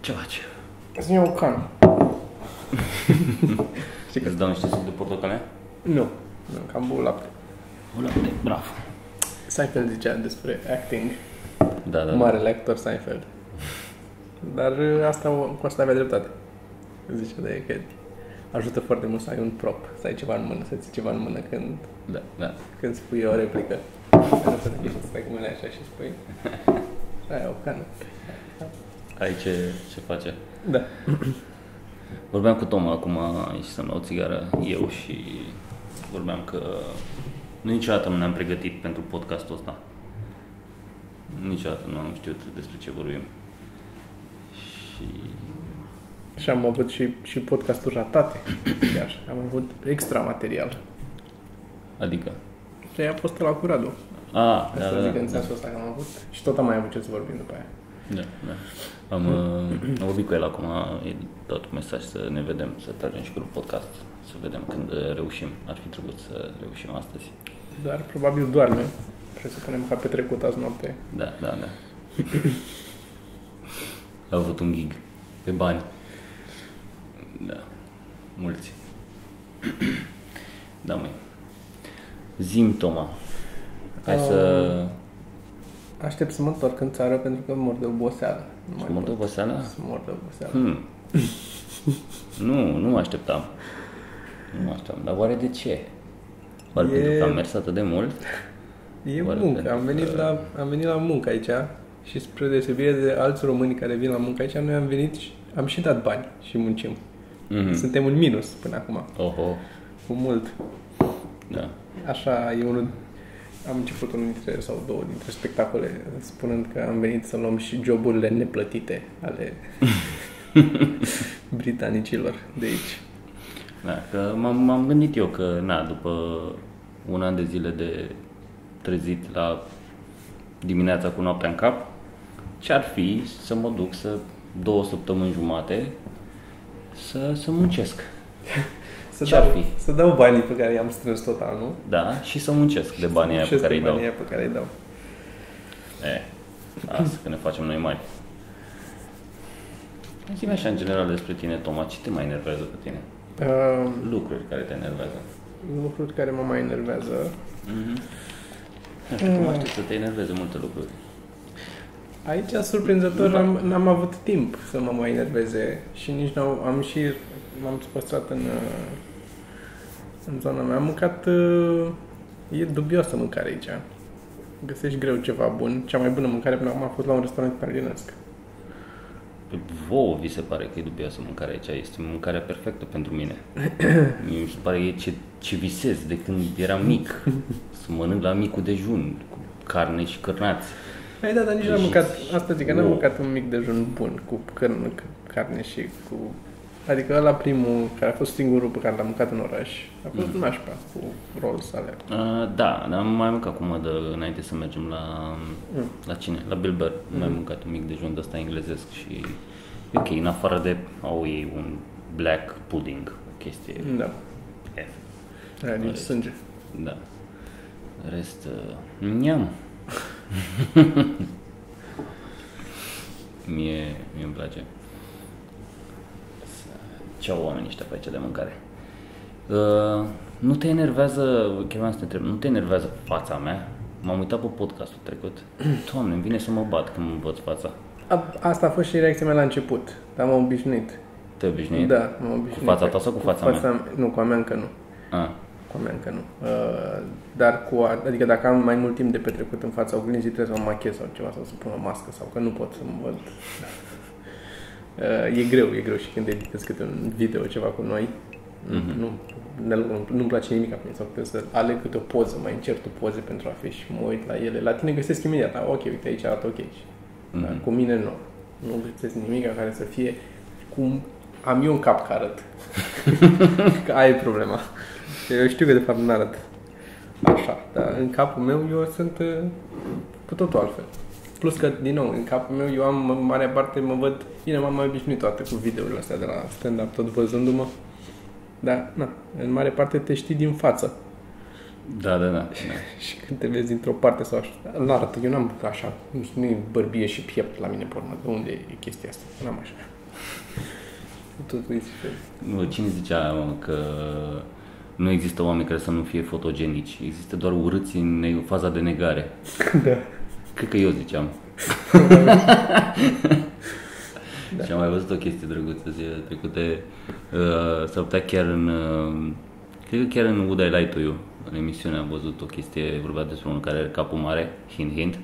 Ce faci? Îți iau can. Știi că îți dau niște suc de portocale? Nu. Nu, că am băut lapte. O lapte, bravo. Seinfeld zicea despre acting. Da, da, da. Marele actor Seinfeld. Dar uh, asta, o- cu asta avea dreptate. Zicea de că ajută foarte mult să ai un prop, să ai ceva în mână, să ții ceva în mână când, Da, da. când spui o replică. Să nu să te să stai cu mâinile așa și spui. Aia, o cană. Ai ce, ce face? Da. Vorbeam cu Toma acum și să-mi luau o țigară eu și vorbeam că nu niciodată nu ne-am pregătit pentru podcastul ăsta. Niciodată nu am știut despre ce vorbim. Și Și am avut și, și podcasturi ratate. Chiar. Am avut extra material. adică Și a fost la cu Radu. A, Asta da, da, zic da, în da, sensul ăsta că am avut. Și tot am mai avut ce să vorbim după aia. da, da. Am, uh, am vorbit cu el acum, i dat un mesaj să ne vedem, să tragem și cu un podcast, să vedem când uh, reușim. Ar fi trebuit să reușim astăzi. Dar probabil doarme. Presupunem că a petrecut azi noapte. Da, da, da. A avut un gig pe bani. Da, mulți. Da, măi. Zim, Toma. Hai să... Aștept să mă întorc în țară pentru că mor de oboseală. Nu mai Să mă pot. duc oboseala? Să mor de oboseală. Hmm. Nu, nu mă așteptam. Nu mă așteptam. Dar oare de ce? Oare E- pentru că am mers atât de mult? E Oare muncă. pentru Am venit, că- la, am venit la muncă aici și spre deosebire de alți români care vin la muncă aici, noi am venit și am și dat bani și muncim. Mhm. Suntem un minus până acum. Oho, Cu mult. da. Așa e unul am început unul dintre, sau două dintre spectacole, spunând că am venit să luăm și joburile neplătite ale britanicilor de aici. Da, că m-am, m-am gândit eu că, na, după un an de zile de trezit la dimineața cu noaptea în cap, ce-ar fi să mă duc să două săptămâni jumate să, să muncesc. Să Ce-ar dau, fi? Să dau banii pe care i-am strâns tot anul. Da, și să muncesc de banii aia și pe să care îi dau. banii aia pe care îi dau. E, asta că ne facem noi mari. Zi-mi așa în general despre tine, Toma, ce te mai enervează pe tine? Uh, Lucruri care te enervează. lucruri care mă mai enervează. Mhm. Nu știu, cum aștept să te enerveze multe lucruri. Aici, surprinzător, am, n-am avut timp să mă mai enerveze și nici n-am am și m-am păstrat în, uh, în zona mea. Am mâncat, uh, e dubioasă mâncare aici. Găsești greu ceva bun. Cea mai bună mâncare până acum a fost la un restaurant italianesc. Pe vouă vi se pare că e dubioasă mâncarea aici, este mâncarea perfectă pentru mine. Mie mi se pare e ce, ce visez de când eram mic, să mănânc la micul dejun, cu carne și cârnați. Ai da, dar nici n-am Și- mâncat, asta zic, că n-am Wow. mâncat un mic dejun bun cu cărne, carne și cu... Adică ăla primul, care a fost singurul pe care l-am mâncat în oraș, a fost mm. nașpa cu rolls alea. Uh, da, dar am mai mâncat cu mădă înainte să mergem la, Mm. la cine? La Bilber. Mm. Mai mâncat un mic dejun de ăsta englezesc și e ok, în afară de au ei un black pudding, o chestie Da, F. aia nici Corect. sânge. Da. În Rest, uh, neam. mie, mie îmi place. Să- Ce au oamenii ăștia pe aici de mâncare? Uh, nu te enervează, chiar vreau să te întreb, nu te enervează fața mea? M-am uitat pe podcastul trecut. Doamne, îmi vine să mă bat când îmi văd fața. A, asta a fost și reacția mea la început, dar m-am obișnuit. Te obișnuit? Da, m-am obișnuit. fața ta sau cu fața mea? Nu, cu a mea încă nu. Ah, Cu a mea încă nu. Uh, dar cu a, adică dacă am mai mult timp de petrecut în fața oglinzii, trebuie să mă machez sau ceva, sau să pun o mască, sau că nu pot să mă văd. Uh, e greu, e greu și când editez câte un video, ceva cu noi, Mhm. nu, nu, nu-mi place nimic pe mine, sau că să aleg câte o poză, mai încerc o poze pentru a fi și mă uit la ele. La tine găsesc imediat, ah, ok, uite aici arată ok. Mhm. Dar cu mine nu. Nu găsesc nimic care să fie cum am eu în cap că arăt. că aia e problema. Eu știu că de fapt nu arăt așa, dar în capul meu eu sunt uh, cu totul altfel. Plus că, din nou, în capul meu eu am în mare parte, mă văd, bine, m-am mai obișnuit toate cu videourile astea de la stand-up, tot văzându-mă. Dar, na, în mare parte te știi din față. Da, da, da. da. și când te vezi dintr-o parte sau așa, nu arată, eu n-am așa, nu nu e bărbie și piept la mine pe urmă. De unde e chestia asta? N-am așa. Totul e Nu, cine zicea mă, că nu există oameni care să nu fie fotogenici, există doar urâți în ne- faza de negare. Da. Cred că eu ziceam. da. Și am mai văzut o chestie drăguță zilele trecute. Uh, s-ar putea chiar în... Uh, cred că chiar în Would I Lie To You, în emisiune am văzut o chestie, vorbea despre unul care are capul mare, hint, hint,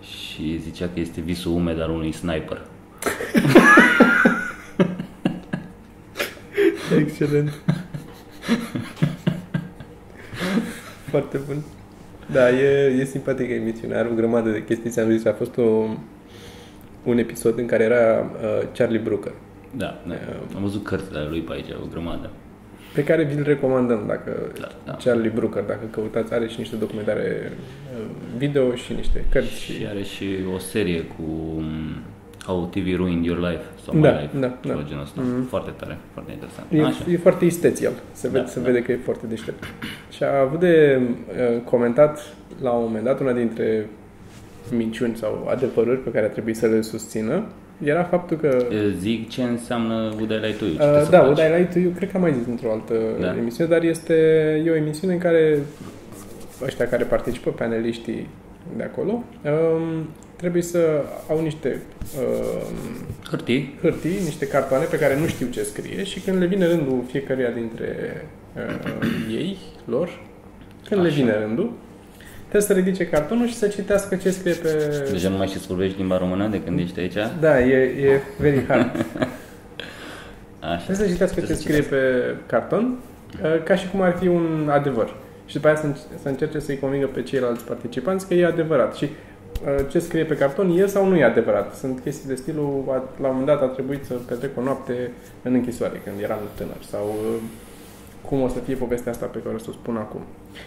și zicea că este visul umed al unui sniper. Excelent. Foarte bun. Da, e, e simpatică emisiunea, are o grămadă de chestii, ți-am zis, a fost o, un episod în care era uh, Charlie Brooker, Da, da. Am văzut cărțile ale lui pe aici, o grămadă. pe care vi-l recomandăm dacă Da, da. Charlie Brooker, dacă căutați, are și niște documentare uh, video și niște cărți. Și are și o serie cu um, How TV Ruined Your Life sau Da, My Life, da, ceva da. genul ăsta. Mhm. Foarte tare, foarte interesant. Așa. E, e foarte isteț el, se, vede, Da, se da. vede că e foarte deștept. Și a avut de uh, comentat la un moment dat una dintre minciuni sau adevăruri pe care a trebuit să le susțină, era faptul că Zic ce înseamnă Would I Lie To You. ce Uh, trebuie să da, faci. Would I Lie To You, cred că am mai zis într-o altă Da. emisiune, dar este e o emisiune în care ăștia care participă, paneliștii de acolo, um, trebuie să au niște um, Hârtii. hârtii, niște cartoane pe care nu știu ce scrie și când le vine rândul fiecăruia dintre uh, ei, lor, când le Așa. vine rândul, trebuie să ridice cartonul și să citească ce scrie pe... Deja nu mai știți să vorbești limba română de când ești aici. Da, e, e very hard. Așa. Trebuie să citească ce Trebuie să scrie pe carton, uh, ca și cum ar fi un adevăr. Și după aia să, înc- să încerce să-i convingă pe ceilalți participanți că e adevărat. Și uh, ce scrie pe carton e sau nu e adevărat. Sunt chestii de stilul, a- la un moment dat a trebuit să petrec o noapte în închisoare când eram tânăr. Sau uh, cum o să fie povestea asta pe care o să o spun acum.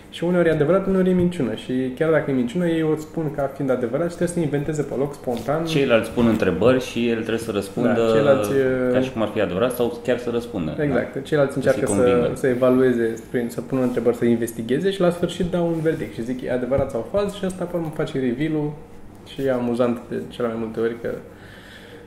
Și uneori e adevărat, uneori e minciună. Și chiar dacă e minciună, ei o spun ca fiind adevărat și trebuie să inventeze pe loc, spontan. Ceilalți pun întrebări și el trebuie să răspundă Da, ceilalți, ca și cum ar fi adevărat sau chiar să răspundă. Exact. Ceilalți Să încearcă se să, convingă. să evalueze, prin, să pună întrebări, să investigheze și la sfârșit dau un verdict și zic e adevărat sau fals și asta pe urmă face reveal și e amuzant de cele mai multe ori că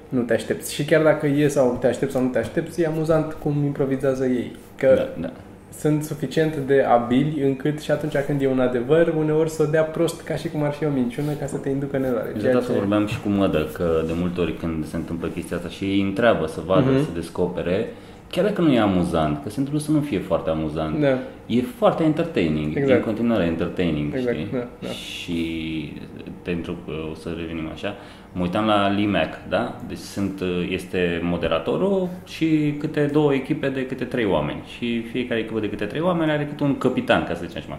nu te aștepți. Și chiar dacă e sau te aștepți sau nu te aștepți, e amuzant cum improvizează ei. Că Da, da. Sunt suficient de abili încât și atunci când e un adevăr, uneori să o dea prost ca și cum ar fi o minciună ca să te inducă în eroare. Exact asta vorbeam și cu Mădă, că de multe ori când se întâmplă chestia asta și ei întreabă să vadă, Mhm. să descopere, chiar dacă nu e amuzant, că se întâmplă să nu fie foarte amuzant, Da. e foarte entertaining, Exact. e în continuare entertaining, Exact, știi? da, da. Și pentru că o să revenim așa, mă uitam la Lee Mac, da? Deci sunt, este moderatorul și câte două echipe de câte trei oameni și fiecare echipă de câte trei oameni are câte un capitan, ca să zicem așa.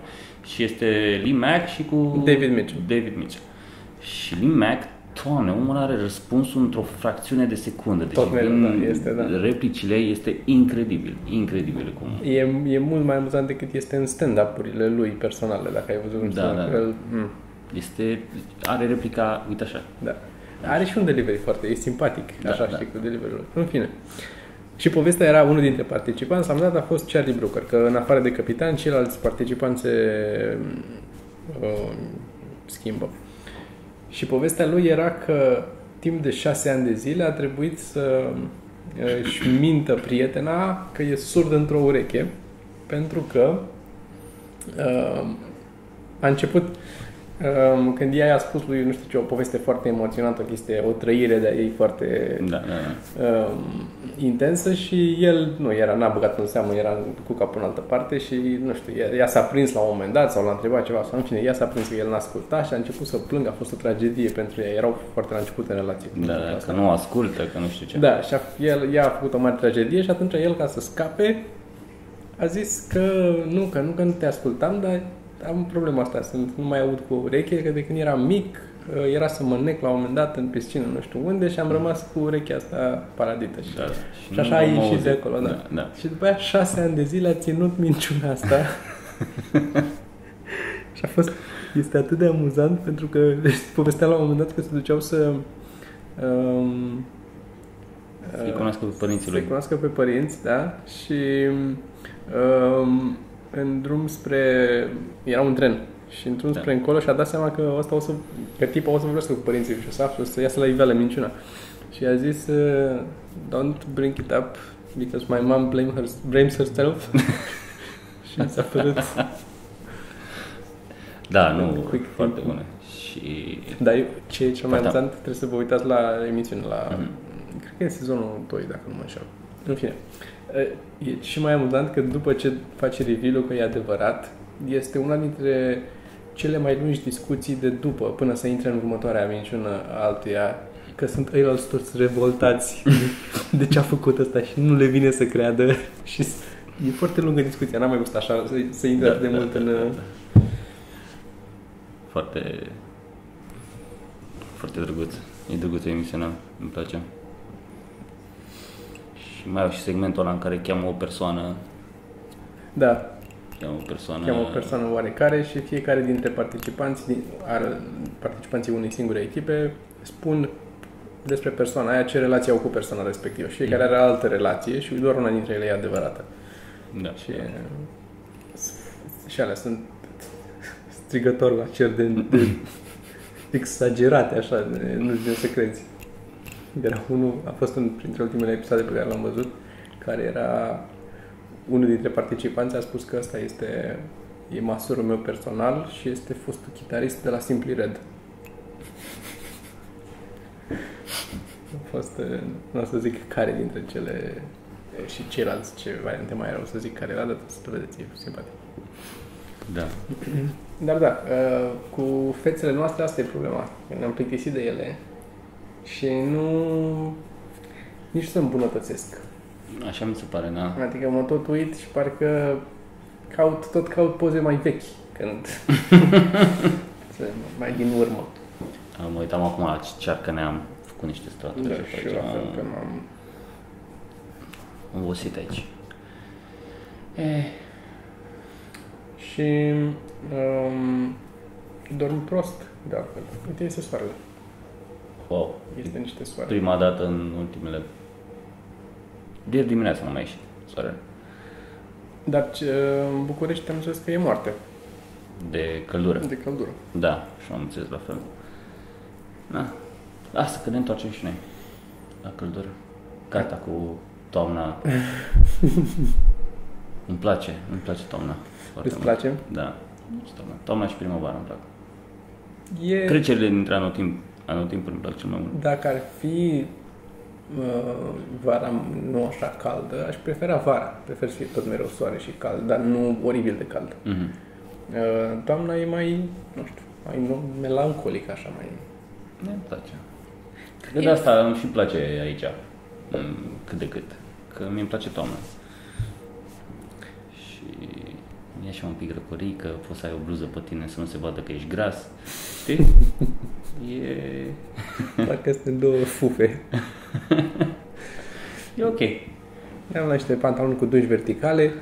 Și este Lee Mac și cu David Mitchell. David Mitchell. Și Lee Mac, doamne, omul are răspunsul într-o fracțiune de secundă. Deci Tot mereu, vin da, este, da. replicile, este incredibil, incredibil cum... E, e mult mai amuzant decât este în stand-up-urile lui personale, dacă ai văzut un Da, stand-up. da. El, mm. Este, are replica, uite așa. Da. Are și un delivery foarte, e simpatic, Da, așa da. știi, cu delivery-ul. În fine. Și povestea era unul dintre participanți, am dat a fost Charlie Brooker, că în afară de capitan, ceilalți participanți se uh, schimbă. Și povestea lui era că timp de șase ani de zile a trebuit să uh, își mintă prietena că e surd într-o ureche, pentru că uh, a început Um, când ea i-a spus lui, nu știu ce, o poveste foarte emoționantă, o chestie, o trăire de-a ei foarte Da, da, da. um, intensă și el, nu, era, n-a băgat în seamă, era cu capul în altă parte și, nu știu, ea, ea s-a prins la un moment dat sau l-a întrebat ceva sau, în fine, ea s-a prins că el n-a ascultat și a început să plângă, a fost o tragedie pentru ea, erau foarte la început în relație. cu Da, întâmplă da, asta. că nu ascultă, că nu știu ce. Da, și a, el, ea a făcut o mare tragedie și atunci el, ca să scape, a zis că nu, că nu, că nu te ascultam, dar am problema asta, sunt, nu mai aud cu ureche, că de când eram mic, uh, era să mă nec la un moment dat în piscină, nu știu unde, și am rămas cu urechea asta paradită. Și, Da, da. și așa nu a am ieșit auzit. de acolo, da. da, da. Și după aia șase ani de zile a ținut minciuna asta. și a fost, este atât de amuzant pentru că povestea la un moment dat că se duceau să um, Să-i cunoască pe părinții să lui. cunoască pe părinți, da, și um, în drum spre... Era un tren și în drum Da. spre încolo și-a dat seama că ăsta o să... că tipul o să vorbească cu părinții și o să afle, o să iasă la iveală minciuna. Și a zis, uh, don't bring it up because my mom blame her, blames herself. și s-a părut... Da, nu, Quick foarte thinking. bune. Și Dar eu- ce e cel mai Da. amuzant, trebuie să vă uitați la emisiune, la... Mhm. Cred că e sezonul 2, dacă nu mă înșel. În fine. E și mai amuzant că după ce face reveal că e adevărat, este una dintre cele mai lungi discuții de după, până să intre în următoarea minciună a altuia, că sunt ei alți toți revoltați de ce a făcut ăsta și nu le vine să creadă și s- e foarte lungă discuția, n-am mai văzut așa să, să intre Da, atât de da, mult da, în... da, foarte foarte drăguț. E drăguță emisiunea, îmi place. Și mai au și segmentul ăla în care cheamă o persoană, Da, cheamă o persoană, cheamă o persoană oarecare și fiecare dintre participanți, din- are, participanții unei singure echipe, spun despre persoana aia ce relație au cu persoana respectivă. Și fiecare are altă relație și doar una dintre ele e adevărată. Da. Și, și alea sunt strigător la cer de, de exagerate, așa, de, nu știu să crezi. Era unul, a fost în, printre ultimele episoade pe care l-am văzut, care era unul dintre participanți a spus că ăsta este e masurul meu personal și este fostul chitarist de la Simply Red. A fost, eh, nu o să zic care dintre cele eh, și ceilalți ce variante mai erau, o să zic care era, dar să le vedeți, e simpatic. Da. Dar da, eh, cu fețele noastre asta e problema. Că ne-am plictisit de ele și nu nici nu se îmbunătățesc. Așa mi se pare, da. Adică mă tot uit și parcă caut, tot caut poze mai vechi când Să- mai din urmă. Mă uitam acum la ce cearcă ne-am făcut niște straturi. Da, și și pe eu la aici fel am- că m-am... am obosit aici. Eh, Și um, dorm prost, de altfel. Uite, este soarele. Wow. Este niște soare. Prima dată în ultimele... De ieri dimineața nu mai ieșit soarele. Dar ce, în București am înțeles că e moarte De căldură. de căldură. Da, și am înțeles la fel. Da. Lasă că ne întoarcem și noi la căldură. Gata cu toamna. îmi place, îmi place toamna. foarte Îți mult. place? Da. Toamna. toamna și primăvara îmi plac. E, Trecerile dintre anotimp, anotimpuri îmi plac cel mai mult. dacă ar fi uh, vara nu așa caldă, aș prefera vara. Prefer să fie tot mereu soare și cald, dar nu oribil de cald. Mhm. Uh, toamna e mai, nu știu, mai nu- melancolic, așa, mai... Ne place. Cred că de asta îmi și place aici, mm, cât de cât. Că mi-mi place toamna. Și e așa un pic răcorică, poți să ai o bluză pe tine să nu se vadă că ești gras. Știi? E, Parcă sunt două fufe. e ok. Am la niște pantaloni cu duși verticale.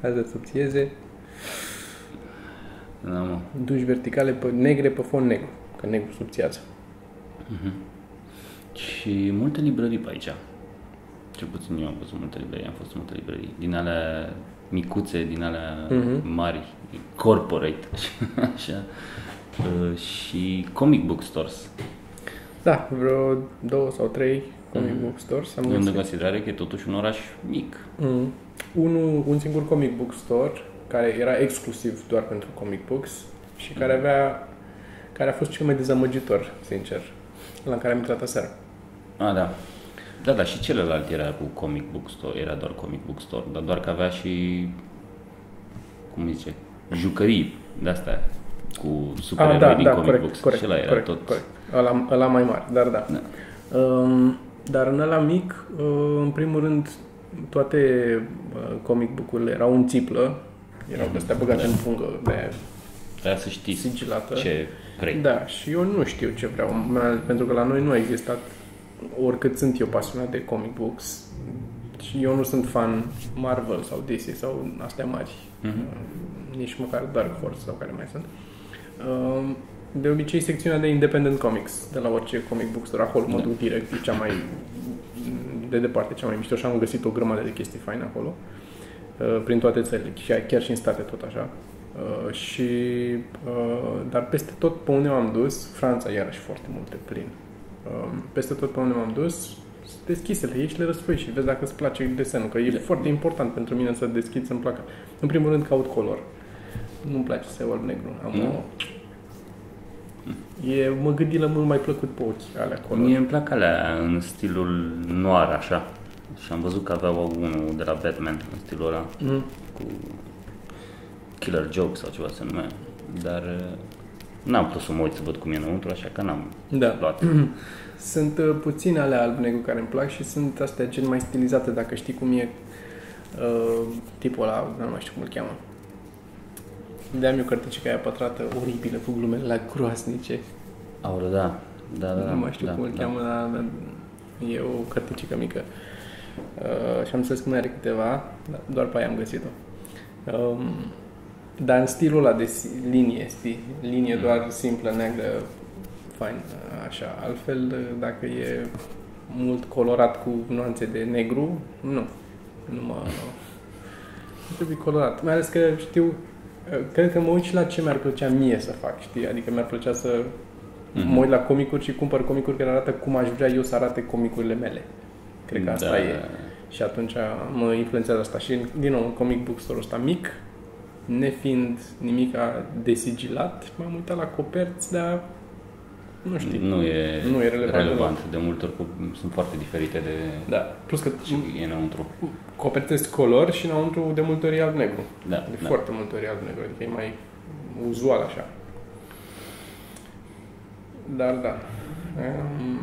Ca să subțieze. Da, mă. Duși verticale pe negre pe fond negru. Că negru subțiază. Și multe librării pe aici. Cel puțin eu am văzut multe librării, am fost în multe librării. Din alea micuțe, din alea Mhm. mari, corporate, așa. Uh, și comic book stores. Da, vreo două sau trei comic book stores am Luând în găsit. considerare că e totuși un oraș mic. Mm. Unul, un singur comic book store care era exclusiv doar pentru comic books și care avea care a fost cel mai dezamăgitor, sincer, la care am intrat aseară. A, da. Da, da, și celălalt era cu comic book store, era doar comic book store, dar doar că avea și, cum zice, jucării de-astea cu supereroi Ah, da, din da, comic corect, books. corect, și ăla era corect, tot... corect. Ăla, ăla mai mare, dar da. Da. Um, dar în ăla mic, uh, în primul rând, toate uh, comic book-urile erau în țiplă, erau de astea băgate Da. în pungă de Trebuia să știți sigilată. ce vrei. Da, și eu nu știu ce vreau, mai- pentru că la noi nu a existat, oricât sunt eu pasionat de comic books, și eu nu sunt fan Marvel sau DC sau astea mari, Mhm. nici măcar Dark Horse sau care mai sunt. Um, De obicei, secțiunea de independent comics de la orice comic book store, acolo mă Da. duc direct, e cea mai, de departe, cea mai mișto și am găsit o grămadă de chestii faine acolo. uh, prin toate țările, chiar, chiar și în state tot așa. Uh, și, uh, dar peste tot pe unde m-am dus, Franța iarăși foarte multe plin. Uh, peste tot pe unde m-am dus, deschise-le, ieși le răspui și vezi dacă îți place desenul, că e foarte important pentru mine să deschid să-mi placă. În primul rând caut color. Nu-mi place să iau alb-negru. Am Nu? o... E măgâdilă mult mai plăcut pe ochi alea color. Mie îmi plac alea în stilul noir, așa. Și am văzut că aveau unul de la Batman, în stilul ăla, Mm. cu Killer Joke sau ceva se numea. Dar uh, n-am putut să mă uit să văd cum e înăuntru, așa că n-am Da. luat. Sunt uh, puține ale alb-negru care îmi plac și sunt astea gen mai stilizate, dacă știi cum e uh, tipul ăla, nu mai știu cum îl cheamă. de am eu cărticica aia pătrată oribilă cu glumele la groasnice. Aoleu, da. Da, da, da. nu mai știu da, cum îl da. cheamă, dar dar e o cărticică mică. Uh, și am înțeles că mai are câteva, dar doar pe aia am găsit-o. Um, dar în stilul ăla de si- linie, știi? Linie Mm. doar simplă, neagră, fain, așa. Altfel, dacă e mult colorat cu nuanțe de negru, nu. Nu mă... Nu trebuie colorat. Mai ales că știu, cred că mă uit și la ce mi-ar plăcea mie să fac, știi? Adică mi-ar plăcea să Mhm. mă uit la comicuri și cumpăr comicuri care arată cum aș vrea eu să arate comicurile mele. Cred că asta da. e. Și atunci mă influențează asta. Și, din nou, în comic book store ăsta mic, nefiind nimic desigilat, m-am uitat la coperți, dar nu știu. Nu e, Nu e relevant relevant. De multe ori cu- sunt foarte diferite de Da. Plus că și e înăuntru. coperți sunt color și înăuntru de multe ori e alb-negru. Da, De da. foarte multe ori e alb-negru, adică e mai uzual așa. Dar da. Um,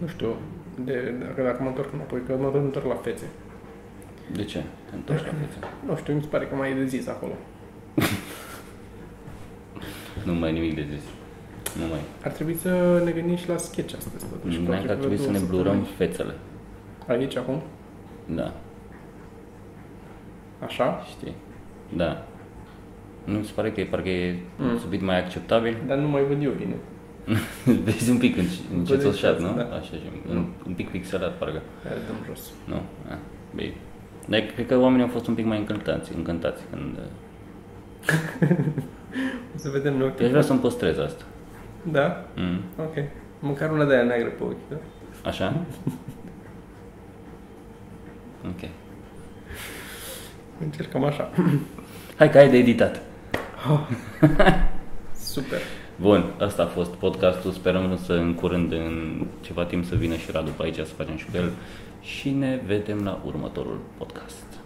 nu știu, de, dacă, dacă mă întorc înapoi, că mă întorc la fețe. De ce? Te întorci la fețe? Nu știu, mi se pare că mai e de zis acolo. Nu mai e nimic de zis. Nu mai. Ar trebui să ne gândim și la sketch astăzi, totuși. Nu poate că ar trebui vreo să ne două blurăm săptămâni. fețele. Aici, acum? Da, Așa? știi? Da. Nu mi se pare că e parcă e Mm. un subiect mai acceptabil? Dar nu mai văd eu bine. Vezi un pic încetoșat, nu? Da. Așa, și un, un pic pixelat, parcă. Hai, dăm jos. Nu? Ah, bine. Dar cred că oamenii au fost un pic mai încântați, încântați când... O să vedem noi. Eu aș vrea să-mi păstrez asta. Da? Mm. Ok. Măcar una de aia neagră pe ochi, da? Așa? Ok. Încercăm așa. Hai că ai de editat. Super. Bun, asta a fost podcastul. Sperăm să în curând, în ceva timp, să vină și Radu pe aici să facem și cu el. Și ne vedem la următorul podcast.